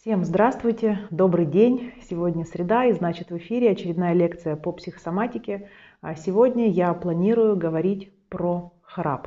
Всем здравствуйте, добрый день. Сегодня среда и значит в эфире очередная лекция по психосоматике. А Сегодня я планирую говорить про храп.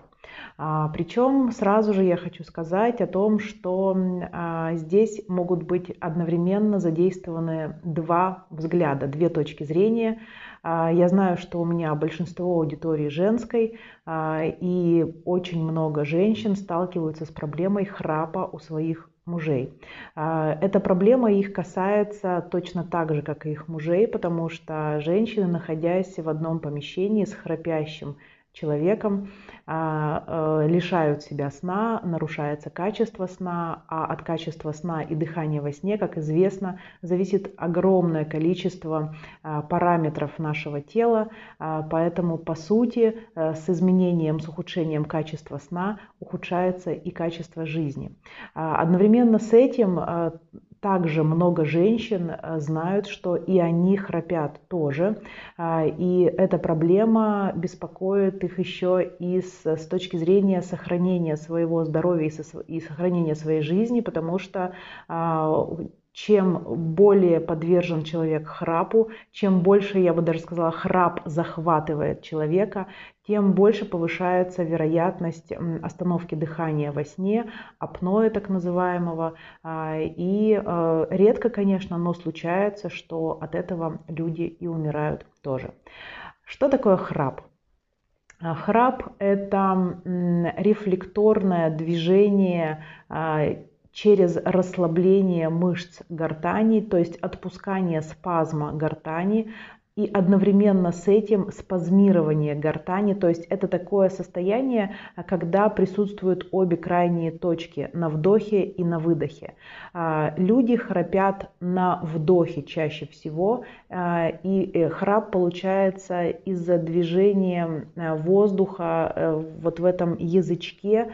А, Причем сразу же я хочу сказать о том, что а, здесь могут быть одновременно задействованы два взгляда, две точки зрения. Я знаю, что у меня большинство аудитории женской, и очень много женщин сталкиваются с проблемой храпа у своих мужей. А, Эта проблема их касается точно так же, как и их мужей, потому что женщины, находясь в одном помещении с храпящим человеком, а, э, лишают себя сна, нарушается качество сна, а от качества сна и дыхания во сне, как известно, зависит огромное количество а, параметров нашего тела, а, поэтому по сути э, с изменением, с ухудшением качества сна ухудшается и качество жизни. Одновременно с этим э, также много женщин э, знают, что и они храпят тоже. А, и эта проблема беспокоит их еще и с, с точки зрения сохранения своего здоровья и, со, и сохранения своей жизни, потому что а, чем более подвержен человек храпу, чем больше, я бы даже сказала, храп захватывает человека, тем больше повышается вероятность остановки дыхания во сне, апноэ так называемого. А, и э, редко, конечно, но случается, что от этого люди и умирают тоже. Что такое храп? А, храп – это рефлекторное движение а, через расслабление мышц гортани, то есть отпускание спазма гортани, и одновременно с этим спазмирование гортани, то есть это такое состояние, когда присутствуют обе крайние точки на вдохе и на выдохе. А, люди храпят на вдохе чаще всего, а, и э, храп получается из-за движения воздуха э, вот в этом язычке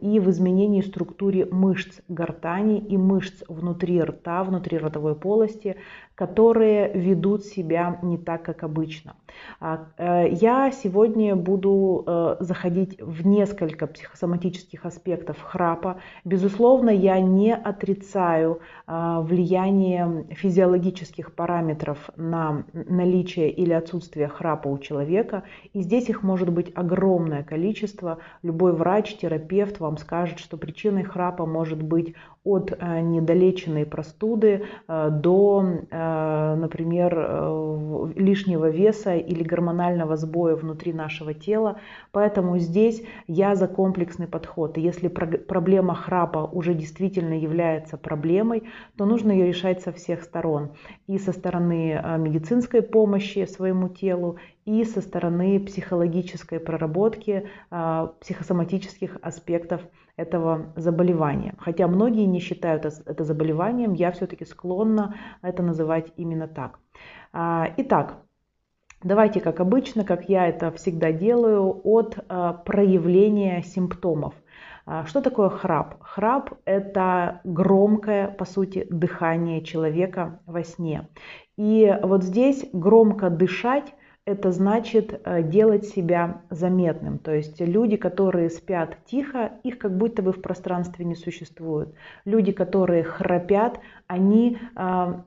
и в изменении структуры мышц гортани и мышц внутри рта, внутри ротовой полости, которые ведут себя не так, как обычно. А, э, я сегодня буду э, заходить в несколько психосоматических аспектов храпа. Безусловно, я не отрицаю а, влияние физиологических параметров на наличие или отсутствие храпа у человека. И здесь их может быть огромное количество. Любой врач, терапевт вам скажет, что причиной храпа может быть от э, недолеченной простуды до Э, например, э, лишнего веса или гормонального сбоя внутри нашего тела. Поэтому здесь я за комплексный подход. И если проблема храпа уже действительно является проблемой, то нужно ее решать со всех сторон. И со стороны э, медицинской помощи своему телу, и со стороны психологической проработки психосоматических аспектов этого заболевания. Хотя многие не считают это заболеванием, я все-таки склонна это называть именно так. А, итак, давайте, как обычно, как я это всегда делаю, от а, проявления симптомов. А, что такое храп? Храп – это громкое, по сути, дыхание человека во сне. И вот здесь громко дышать это значит э, делать себя заметным. То есть люди, которые спят тихо, их как будто бы в пространстве не существует. Люди, которые храпят, они а,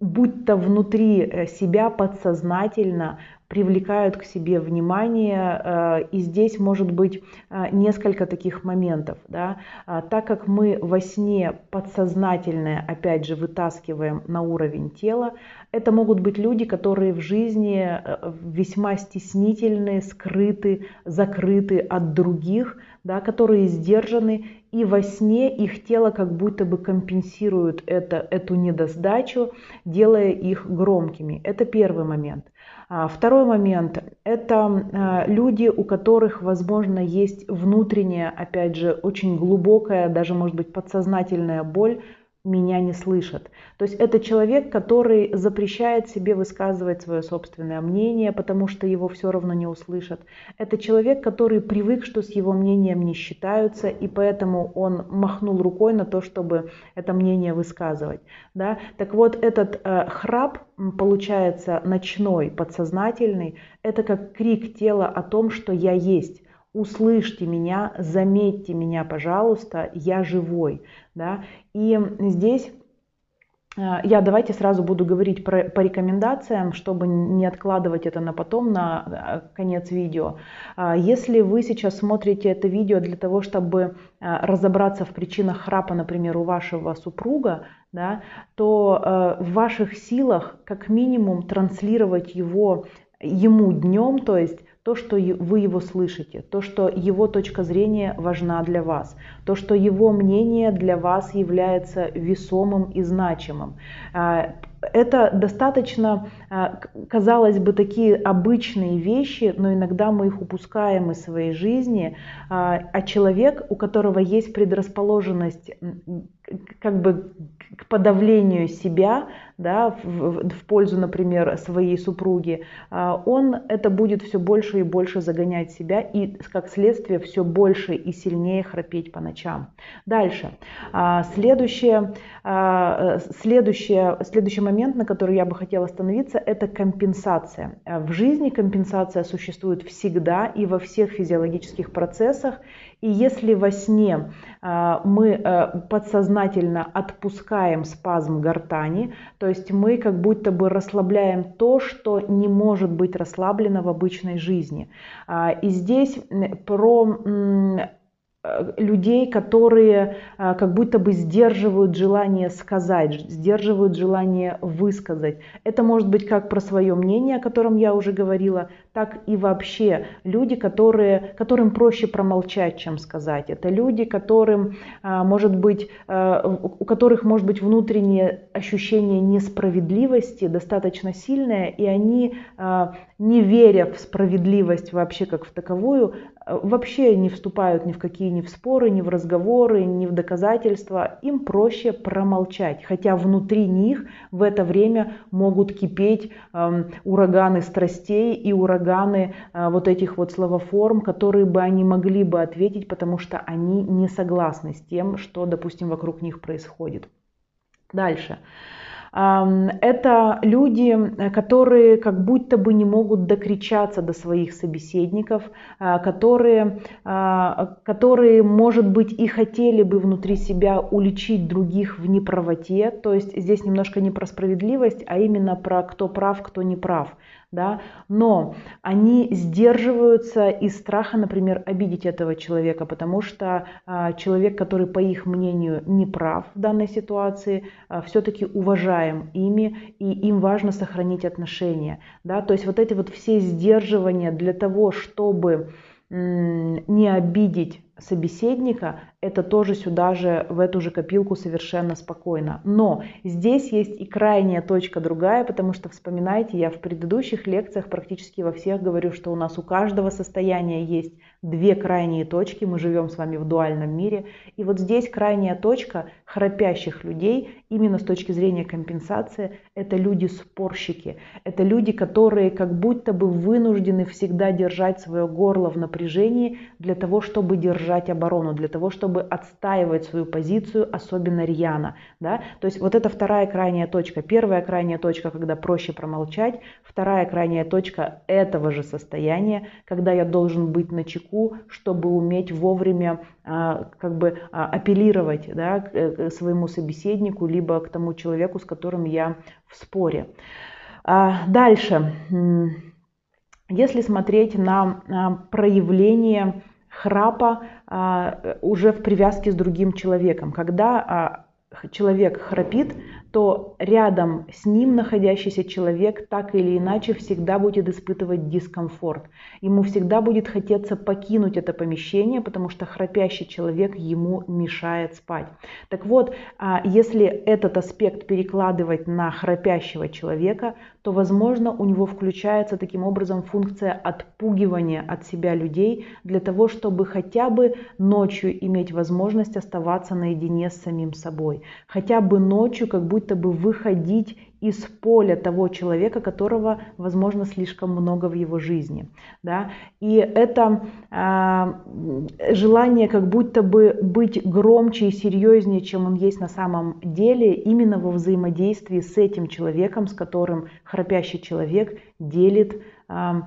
будь то внутри э, себя подсознательно привлекают к себе внимание. Э, и здесь может быть э, несколько таких моментов. Да? А, так как мы во сне подсознательное, опять же, вытаскиваем на уровень тела, это могут быть люди, которые в жизни весьма стеснительны, скрыты, закрыты от других, да, которые сдержаны и во сне их тело как будто бы компенсирует это, эту недосдачу, делая их громкими. Это первый момент. А, второй момент – это а, люди, у которых, возможно, есть внутренняя, опять же, очень глубокая, даже, может быть, подсознательная боль меня не слышат. То есть это человек, который запрещает себе высказывать свое собственное мнение, потому что его все равно не услышат. Это человек, который привык, что с его мнением не считаются, и поэтому он махнул рукой на то, чтобы это мнение высказывать. Да? Так вот, этот э, храп, получается, ночной, подсознательный, это как крик тела о том, что я есть услышьте меня, заметьте меня, пожалуйста, я живой. Да? И здесь э, я давайте сразу буду говорить про, по рекомендациям, чтобы не откладывать это на потом, на э, конец видео. А, если вы сейчас смотрите это видео для того, чтобы э, разобраться в причинах храпа, например, у вашего супруга, да, то в ваших силах как минимум транслировать его ему днем, то есть то, что вы его слышите, то, что его точка зрения важна для вас, то, что его мнение для вас является весомым и значимым. А, это достаточно, а, казалось бы, такие обычные вещи, но иногда мы их упускаем из своей жизни. А, а человек, у которого есть предрасположенность как бы к подавлению себя, да, в, в пользу, например, своей супруги, он это будет все больше и больше загонять себя и, как следствие, все больше и сильнее храпеть по ночам. Дальше. Следующее, следующее, следующий момент, на который я бы хотела остановиться, это компенсация. В жизни компенсация существует всегда и во всех физиологических процессах. И если во сне а, мы подсознательно отпускаем спазм гортани, то есть мы как будто бы расслабляем то, что не может быть расслаблено в обычной жизни. А, и здесь про людей, которые э, как будто бы сдерживают желание сказать, сдерживают желание высказать. Это может быть как про свое мнение, о котором я уже говорила, так и вообще люди, которые, которым проще промолчать, чем сказать. Это люди, которым, э, может быть, у которых может быть внутреннее ощущение несправедливости достаточно сильное, и они, не веря в справедливость вообще как в таковую, вообще не вступают ни в какие ни в споры, ни в разговоры, ни в доказательства. Им проще промолчать, хотя внутри них в это время могут кипеть э, ураганы страстей и ураганы э, вот этих вот словоформ, которые бы они могли бы ответить, потому что они не согласны с тем, что, допустим, вокруг них происходит. Дальше. Это люди, которые как будто бы не могут докричаться до своих собеседников, а, которые, а, которые, может быть, и хотели бы внутри себя уличить других в неправоте. То есть здесь немножко не про справедливость, а именно про кто прав, кто не прав да, но они сдерживаются из страха, например, обидеть этого человека, потому что а, человек, который, по их мнению, не прав в данной ситуации, а, все-таки уважаем ими, и им важно сохранить отношения, да, то есть вот эти вот все сдерживания для того, чтобы не обидеть собеседника, это тоже сюда же, в эту же копилку совершенно спокойно. Но здесь есть и крайняя точка другая, потому что, вспоминайте, я в предыдущих лекциях практически во всех говорю, что у нас у каждого состояния есть две крайние точки, мы живем с вами в дуальном мире. И вот здесь крайняя точка храпящих людей, именно с точки зрения компенсации, это люди-спорщики. Это люди, которые как будто бы вынуждены всегда держать свое горло в напряжении для того, чтобы держать оборону, для того, чтобы отстаивать свою позицию, особенно рьяно. Да? То есть вот это вторая крайняя точка. Первая крайняя точка, когда проще промолчать. Вторая крайняя точка этого же состояния, когда я должен быть на чеку чтобы уметь вовремя а, как бы а, апеллировать да, к своему собеседнику, либо к тому человеку, с которым я в споре. А, дальше. Если смотреть на проявление храпа уже в привязке с другим человеком, когда человек храпит, то рядом с ним находящийся человек так или иначе всегда будет испытывать дискомфорт. Ему всегда будет хотеться покинуть это помещение, потому что храпящий человек ему мешает спать. Так вот, а, если этот аспект перекладывать на храпящего человека, то, возможно, у него включается таким образом функция отпугивания от себя людей для того, чтобы хотя бы ночью иметь возможность оставаться наедине с самим собой. Хотя бы ночью как будто бы выходить из поля того человека, которого, возможно, слишком много в его жизни. Да? И это э, желание как будто бы быть громче и серьезнее, чем он есть на самом деле, именно во взаимодействии с этим человеком, с которым храпящий человек делит Э,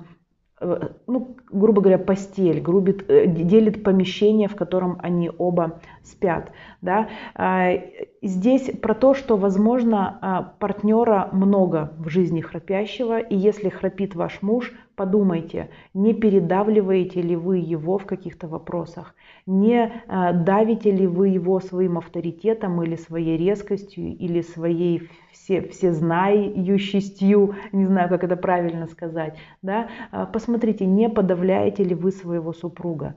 ну, грубо говоря, постель, грубит, э, делит помещение, в котором они оба спят. Да? А, здесь про то, что, возможно, а, партнера много в жизни храпящего, и если храпит ваш муж, подумайте, не передавливаете ли вы его в каких-то вопросах, не а, давите ли вы его своим авторитетом или своей резкостью, или своей все, все знающестью, не знаю, как это правильно сказать, да, посмотрите, не подавляете ли вы своего супруга.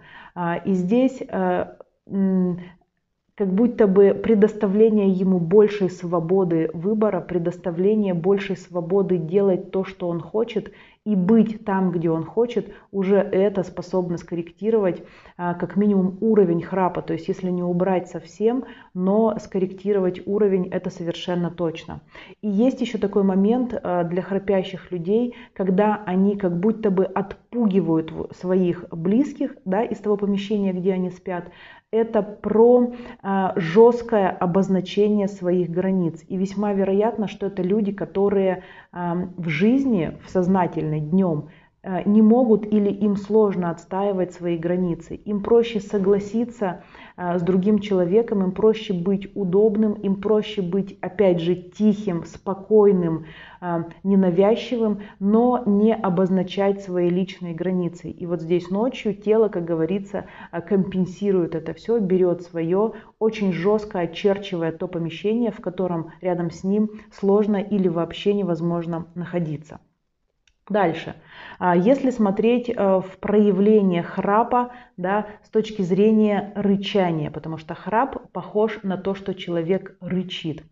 И здесь как будто бы предоставление ему большей свободы выбора, предоставление большей свободы делать то, что он хочет, и быть там, где он хочет, уже это способно скорректировать а, как минимум уровень храпа. То есть если не убрать совсем, но скорректировать уровень, это совершенно точно. И есть еще такой момент а, для храпящих людей, когда они как будто бы отпугивают своих близких да, из того помещения, где они спят, это про а, жесткое обозначение своих границ. И весьма вероятно, что это люди, которые в жизни, в сознательной днем, не могут или им сложно отстаивать свои границы. Им проще согласиться а, с другим человеком, им проще быть удобным, им проще быть, опять же, тихим, спокойным, а, ненавязчивым, но не обозначать свои личные границы. И вот здесь ночью тело, как говорится, компенсирует это все, берет свое, очень жестко очерчивая то помещение, в котором рядом с ним сложно или вообще невозможно находиться. Дальше. А если смотреть э, в проявление храпа да, с точки зрения рычания, потому что храп похож на то, что человек рычит.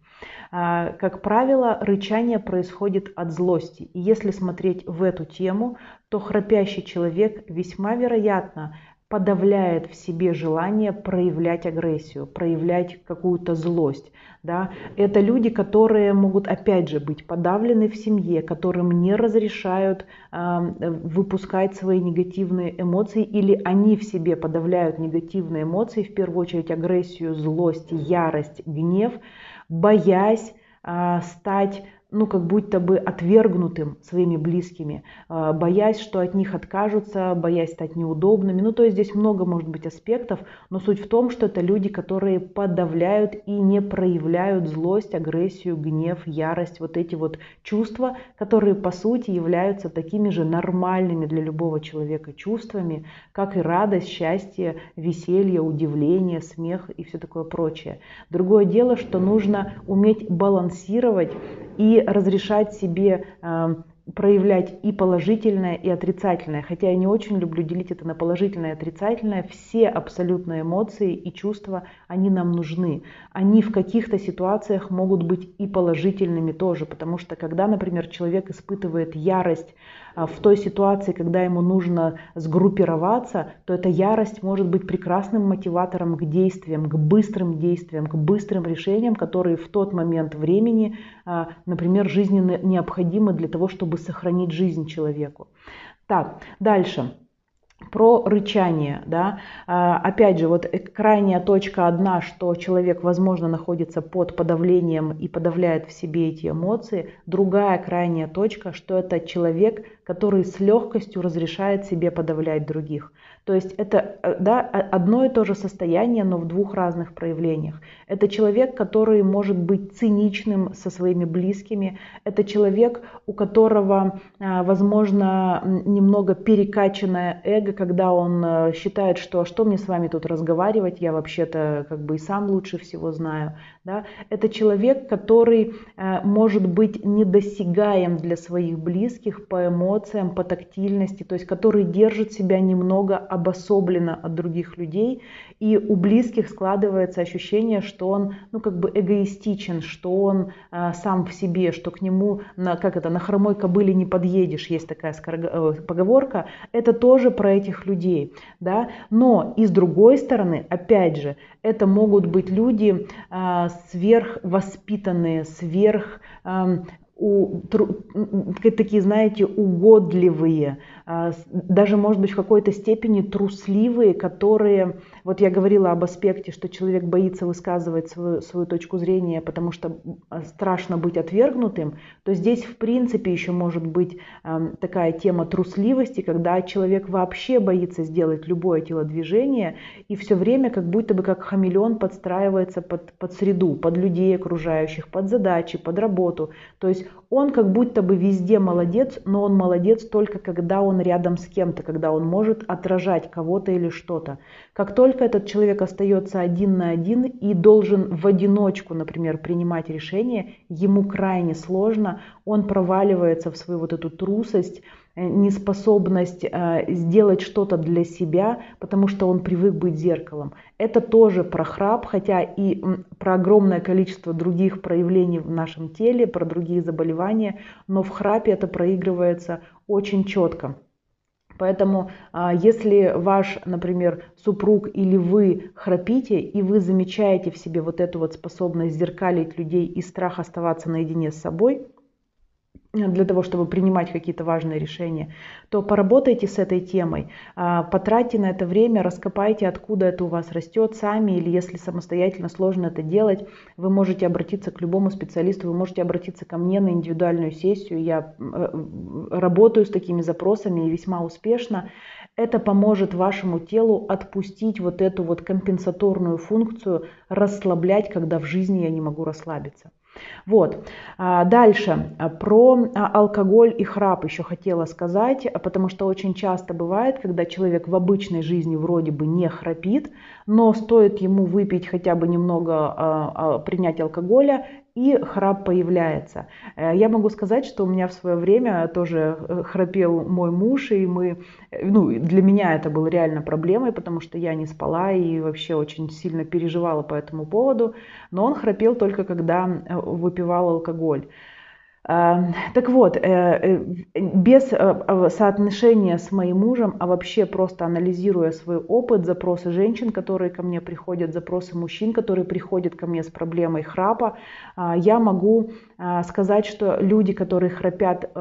А, как правило, рычание происходит от злости. И если смотреть в эту тему, то храпящий человек весьма вероятно подавляет в себе желание проявлять агрессию, проявлять какую-то злость. Да? Это люди, которые могут опять же быть подавлены в семье, которым не разрешают э, выпускать свои негативные эмоции или они в себе подавляют негативные эмоции, в первую очередь агрессию, злость, ярость, гнев, боясь э, стать ну, как будто бы отвергнутым своими близкими, а, боясь, что от них откажутся, боясь стать неудобными. Ну, то есть здесь много может быть аспектов, но суть в том, что это люди, которые подавляют и не проявляют злость, агрессию, гнев, ярость, вот эти вот чувства, которые по сути являются такими же нормальными для любого человека чувствами, как и радость, счастье, веселье, удивление, смех и все такое прочее. Другое дело, что нужно уметь балансировать и разрешать себе эм, проявлять и положительное, и отрицательное. Хотя я не очень люблю делить это на положительное и отрицательное. Все абсолютно эмоции и чувства, они нам нужны. Они в каких-то ситуациях могут быть и положительными тоже. Потому что когда, например, человек испытывает ярость в той ситуации, когда ему нужно сгруппироваться, то эта ярость может быть прекрасным мотиватором к действиям, к быстрым действиям, к быстрым решениям, которые в тот момент времени, а, например, жизненно необходимы для того, чтобы сохранить жизнь человеку. Так, дальше про рычание, да, а, опять же, вот крайняя точка одна, что человек, возможно, находится под подавлением и подавляет в себе эти эмоции, другая крайняя точка, что это человек, который с легкостью разрешает себе подавлять других. То есть это э, да, одно и то же состояние, но в двух разных проявлениях. Это человек, который может быть циничным со своими близкими. Это человек, у которого, э, возможно, немного перекачанное эго, когда он э, считает, что что мне с вами тут разговаривать, я вообще-то как бы и сам лучше всего знаю. Да? Это человек, который может быть недосягаем для своих близких по эмоциям, по тактильности, то есть который держит себя немного обособленно от других людей, и у близких складывается ощущение, что он, ну, как бы эгоистичен, что он э, сам в себе, что к нему, на, как это, на хромой кобыле не подъедешь, есть такая э, поговорка, это тоже про этих людей, да, но и с другой стороны, опять же, это могут быть люди э, сверхвоспитанные, сверх э, у, такие, знаете, угодливые, даже, может быть, в какой-то степени трусливые, которые вот я говорила об аспекте, что человек боится высказывать свою, свою точку зрения, потому что страшно быть отвергнутым, то здесь в принципе еще может быть э, такая тема трусливости, когда человек вообще боится сделать любое телодвижение и все время как будто бы как хамелеон подстраивается под, под среду, под людей окружающих, под задачи, под работу. То есть он как будто бы везде молодец, но он молодец только когда он рядом с кем-то, когда он может отражать кого-то или что-то. Как только этот человек остается один на один и должен в одиночку, например, принимать решения, ему крайне сложно, он проваливается в свою вот эту трусость, неспособность э, сделать что-то для себя, потому что он привык быть зеркалом. Это тоже про храп, хотя и про огромное количество других проявлений в нашем теле, про другие заболевания, но в храпе это проигрывается очень четко. Поэтому, а, если ваш, например, супруг или вы храпите, и вы замечаете в себе вот эту вот способность зеркалить людей и страх оставаться наедине с собой, для того, чтобы принимать какие-то важные решения, то поработайте с этой темой, а, потратьте на это время, раскопайте, откуда это у вас растет сами, или если самостоятельно сложно это делать, вы можете обратиться к любому специалисту, вы можете обратиться ко мне на индивидуальную сессию. Я э, работаю с такими запросами и весьма успешно. Это поможет вашему телу отпустить вот эту вот компенсаторную функцию, расслаблять, когда в жизни я не могу расслабиться. Вот. А, дальше. Про а, алкоголь и храп еще хотела сказать, потому что очень часто бывает, когда человек в обычной жизни вроде бы не храпит, но стоит ему выпить хотя бы немного, а, принять алкоголя, и храп появляется. Э, я могу сказать, что у меня в свое время тоже э, храпел мой муж, и мы, э, ну, для меня это было реально проблемой, потому что я не спала и вообще очень сильно переживала по этому поводу, но он храпел только когда выпивал алкоголь. Эм, так вот, э, э, без э, соотношения с моим мужем, а вообще просто анализируя свой опыт, запросы женщин, которые ко мне приходят, запросы мужчин, которые приходят ко мне с проблемой храпа, я могу сказать, что люди, которые храпят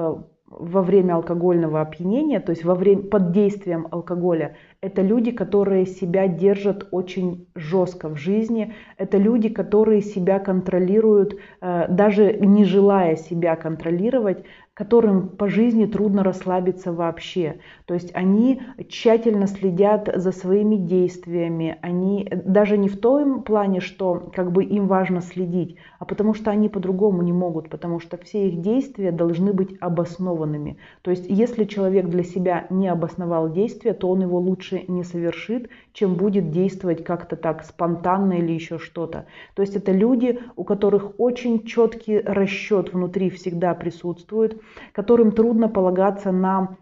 во время алкогольного опьянения, то есть во время, под действием алкоголя, это люди, которые себя держат очень жестко в жизни, это люди, которые себя контролируют, э, даже не желая себя контролировать, которым по жизни трудно расслабиться вообще. То есть они тщательно следят за своими действиями, они даже не в том плане, что как бы им важно следить, а потому что они по-другому не могут, потому что все их действия должны быть обоснованными. То есть если человек для себя не обосновал действия, то он его лучше не совершит, чем будет действовать как-то так спонтанно или еще что-то. То есть это люди, у которых очень четкий расчет внутри всегда присутствует, которым трудно полагаться на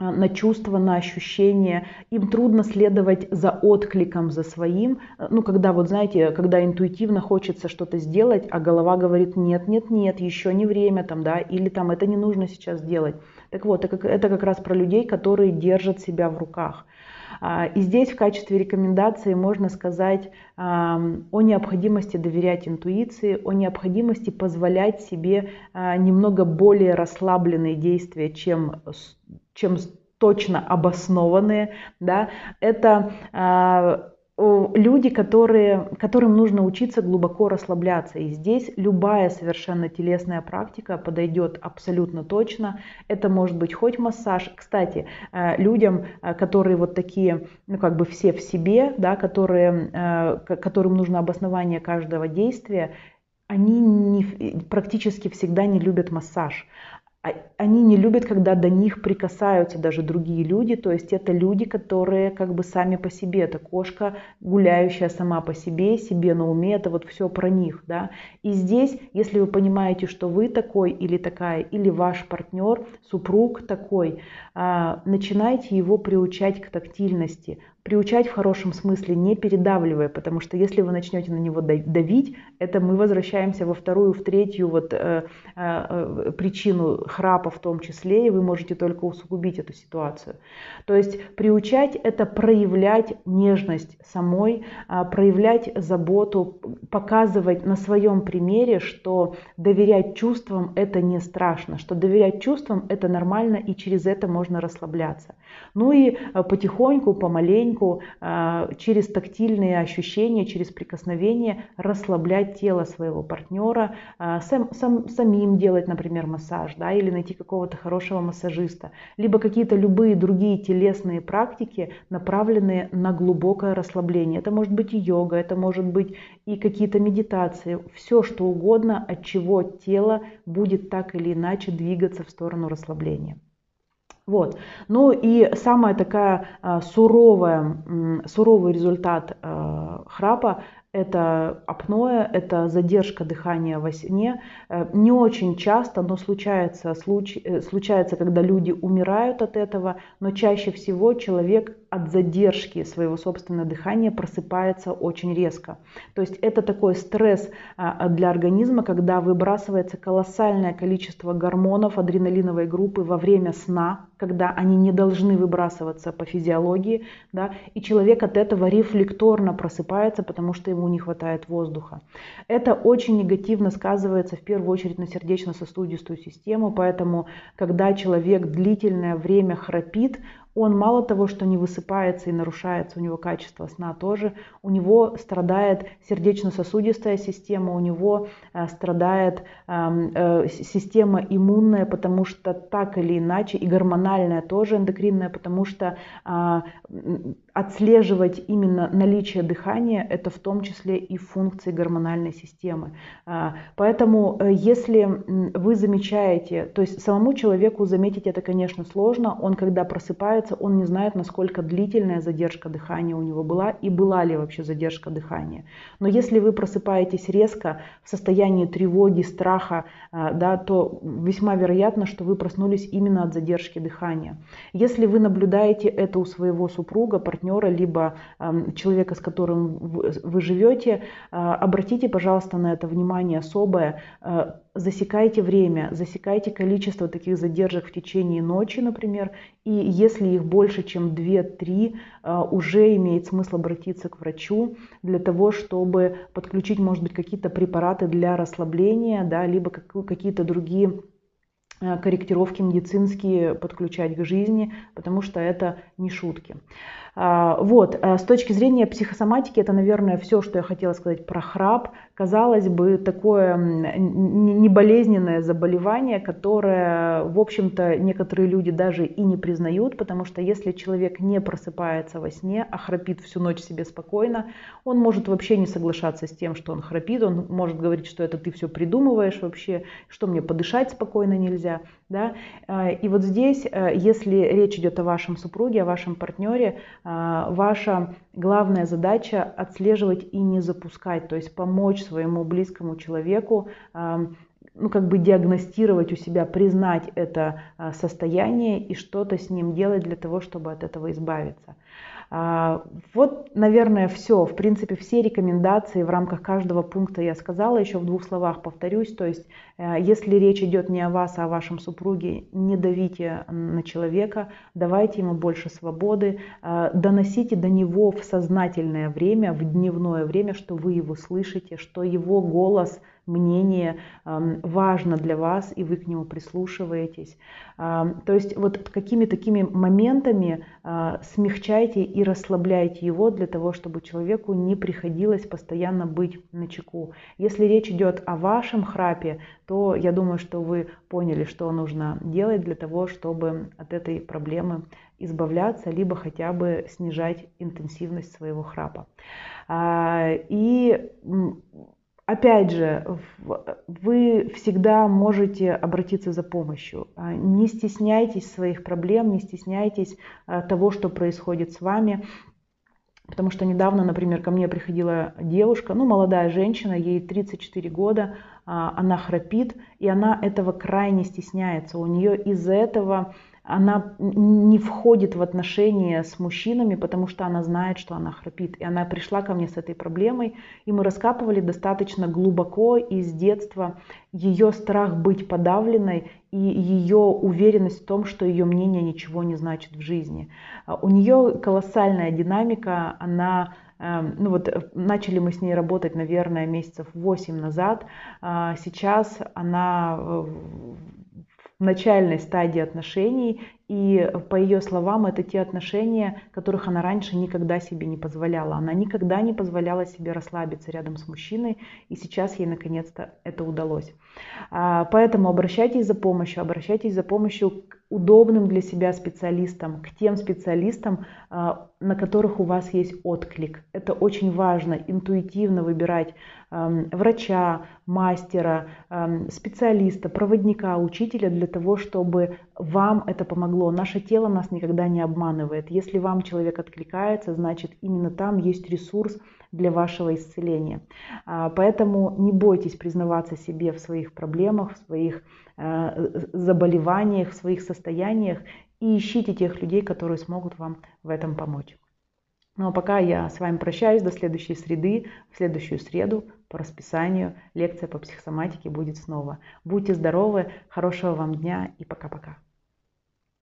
на чувства, на ощущения, им трудно следовать за откликом, за своим. Ну, когда вот, знаете, когда интуитивно хочется что-то сделать, а голова говорит, нет, нет, нет, еще не время там, да, или там это не нужно сейчас делать. Так вот, это как раз про людей, которые держат себя в руках. А, и здесь в качестве рекомендации можно сказать о необходимости доверять интуиции, о необходимости позволять себе а, немного более расслабленные действия, чем, чем точно обоснованные. Да? Это а, люди, которые, которым нужно учиться глубоко расслабляться. И здесь любая совершенно телесная практика подойдет абсолютно точно. Это может быть хоть массаж. Кстати, э, людям, э, которые вот такие, ну как бы все в себе, да, которые, э, которым нужно обоснование каждого действия, они не, практически всегда не любят массаж. А, они не любят, когда до них прикасаются даже другие люди, то есть это люди, которые как бы сами по себе, это кошка, гуляющая сама по себе, себе на уме, это вот все про них, да. И здесь, если вы понимаете, что вы такой или такая, или ваш партнер, супруг такой, а, начинайте его приучать к тактильности, приучать в хорошем смысле, не передавливая, потому что если вы начнете на него давить, это мы возвращаемся во вторую, в третью вот, э, э, э, причину храпа в том числе, и вы можете только усугубить эту ситуацию. То есть приучать это проявлять нежность самой, э, проявлять заботу, показывать на своем примере, что доверять чувствам это не страшно, что доверять чувствам это нормально и через это можно расслабляться. Ну и э, потихоньку, помаленьку, э, через тактильные ощущения, через прикосновение расслаблять тело своего партнера, э, сам, сам, самим делать, например, массаж, да, или найти какого-то хорошего массажиста, либо какие-то любые другие телесные практики, направленные на глубокое расслабление. Это может быть и йога, это может быть и какие-то медитации, все что угодно, от чего тело будет так или иначе двигаться в сторону расслабления. Вот. Ну и самая такая а, суровая, суровый результат а, храпа это апноэ, это задержка дыхания во сне. Э, не очень часто, но случается, случ, э, случается, когда люди умирают от этого, но чаще всего человек от задержки своего собственного дыхания просыпается очень резко. То есть это такой стресс а, для организма, когда выбрасывается колоссальное количество гормонов адреналиновой группы во время сна, когда они не должны выбрасываться по физиологии, да, и человек от этого рефлекторно просыпается, потому что ему не хватает воздуха. Это очень негативно сказывается в первую очередь на сердечно-сосудистую систему, поэтому когда человек длительное время храпит, он мало того, что не высыпается и нарушается у него качество сна тоже, у него страдает сердечно-сосудистая система, у него э, страдает эм, э, система иммунная, потому что так или иначе, и гормональная тоже эндокринная, потому что э, отслеживать именно наличие дыхания, это в том числе и функции гормональной системы. А, поэтому э, если вы замечаете, то есть самому человеку заметить это, конечно, сложно, он когда просыпается, он не знает, насколько длительная задержка дыхания у него была и была ли вообще задержка дыхания. Но если вы просыпаетесь резко в состоянии тревоги, страха, а, да, то весьма вероятно, что вы проснулись именно от задержки дыхания. Если вы наблюдаете это у своего супруга, партнера, партнера, либо человека, с которым вы живете, а, обратите, пожалуйста, на это внимание особое. А, засекайте время, засекайте количество таких задержек в течение ночи, например, и если их больше, чем 2-3, а, уже имеет смысл обратиться к врачу для того, чтобы подключить, может быть, какие-то препараты для расслабления, да, либо какие-то другие корректировки медицинские подключать к жизни, потому что это не шутки. А, вот, э, с точки зрения психосоматики, это, наверное, все, что я хотела сказать про храп. Казалось бы, такое неболезненное заболевание, которое, в общем-то, некоторые люди даже и не признают, потому что если человек не просыпается во сне, а храпит всю ночь себе спокойно, он может вообще не соглашаться с тем, что он храпит, он может говорить, что это ты все придумываешь вообще, что мне подышать спокойно нельзя. Да? А, и вот здесь, э, если речь идет о вашем супруге, о вашем партнере, ваша главная задача отслеживать и не запускать, то есть помочь своему близкому человеку а, ну, как бы диагностировать у себя, признать это состояние и что-то с ним делать для того, чтобы от этого избавиться. А, вот, наверное, все. В принципе, все рекомендации в рамках каждого пункта я сказала. Еще в двух словах повторюсь. То есть, э, если речь идет не о вас, а о вашем супруге, не давите на человека, давайте ему больше свободы, э, доносите до него в сознательное время, в дневное время, что вы его слышите, что его голос – мнение важно для вас, и вы к нему прислушиваетесь. То есть вот какими такими моментами а, смягчайте и расслабляйте его для того, чтобы человеку не приходилось постоянно быть на чеку. Если речь идет о вашем храпе, то я думаю, что вы поняли, что нужно делать для того, чтобы от этой проблемы избавляться, либо хотя бы снижать интенсивность своего храпа. А, и Опять же, вы всегда можете обратиться за помощью. А, не стесняйтесь своих проблем, не стесняйтесь а, того, что происходит с вами. Потому что недавно, например, ко мне приходила девушка, ну, молодая женщина, ей 34 года, а, она храпит, и она этого крайне стесняется. У нее из-за этого она не входит в отношения с мужчинами, потому что она знает, что она храпит. И она пришла ко мне с этой проблемой, и мы раскапывали достаточно глубоко из детства ее страх быть подавленной и ее уверенность в том, что ее мнение ничего не значит в жизни. У нее колоссальная динамика, она эм, ну вот э, начали мы с ней работать, наверное, месяцев 8 назад. А сейчас она начальной стадии отношений, И по ее словам, это те отношения, которых она раньше никогда себе не позволяла. Она никогда не позволяла себе расслабиться рядом с мужчиной, и сейчас ей наконец-то это удалось. А, поэтому обращайтесь за помощью, обращайтесь за помощью к удобным для себя специалистам, к тем специалистам, а, на которых у вас есть отклик. Это очень важно, интуитивно выбирать врача, мастера, специалиста, проводника, учителя для того, чтобы вам это помогло. Наше тело нас никогда не обманывает. Если вам человек откликается, значит именно там есть ресурс для вашего исцеления. А, поэтому не бойтесь признаваться себе в своих проблемах, в своих э, заболеваниях, в своих состояниях и ищите тех людей, которые смогут вам в этом помочь. Ну а пока я с вами прощаюсь до следующей среды. В следующую среду по расписанию лекция по психосоматике будет снова. Будьте здоровы, хорошего вам дня и пока-пока.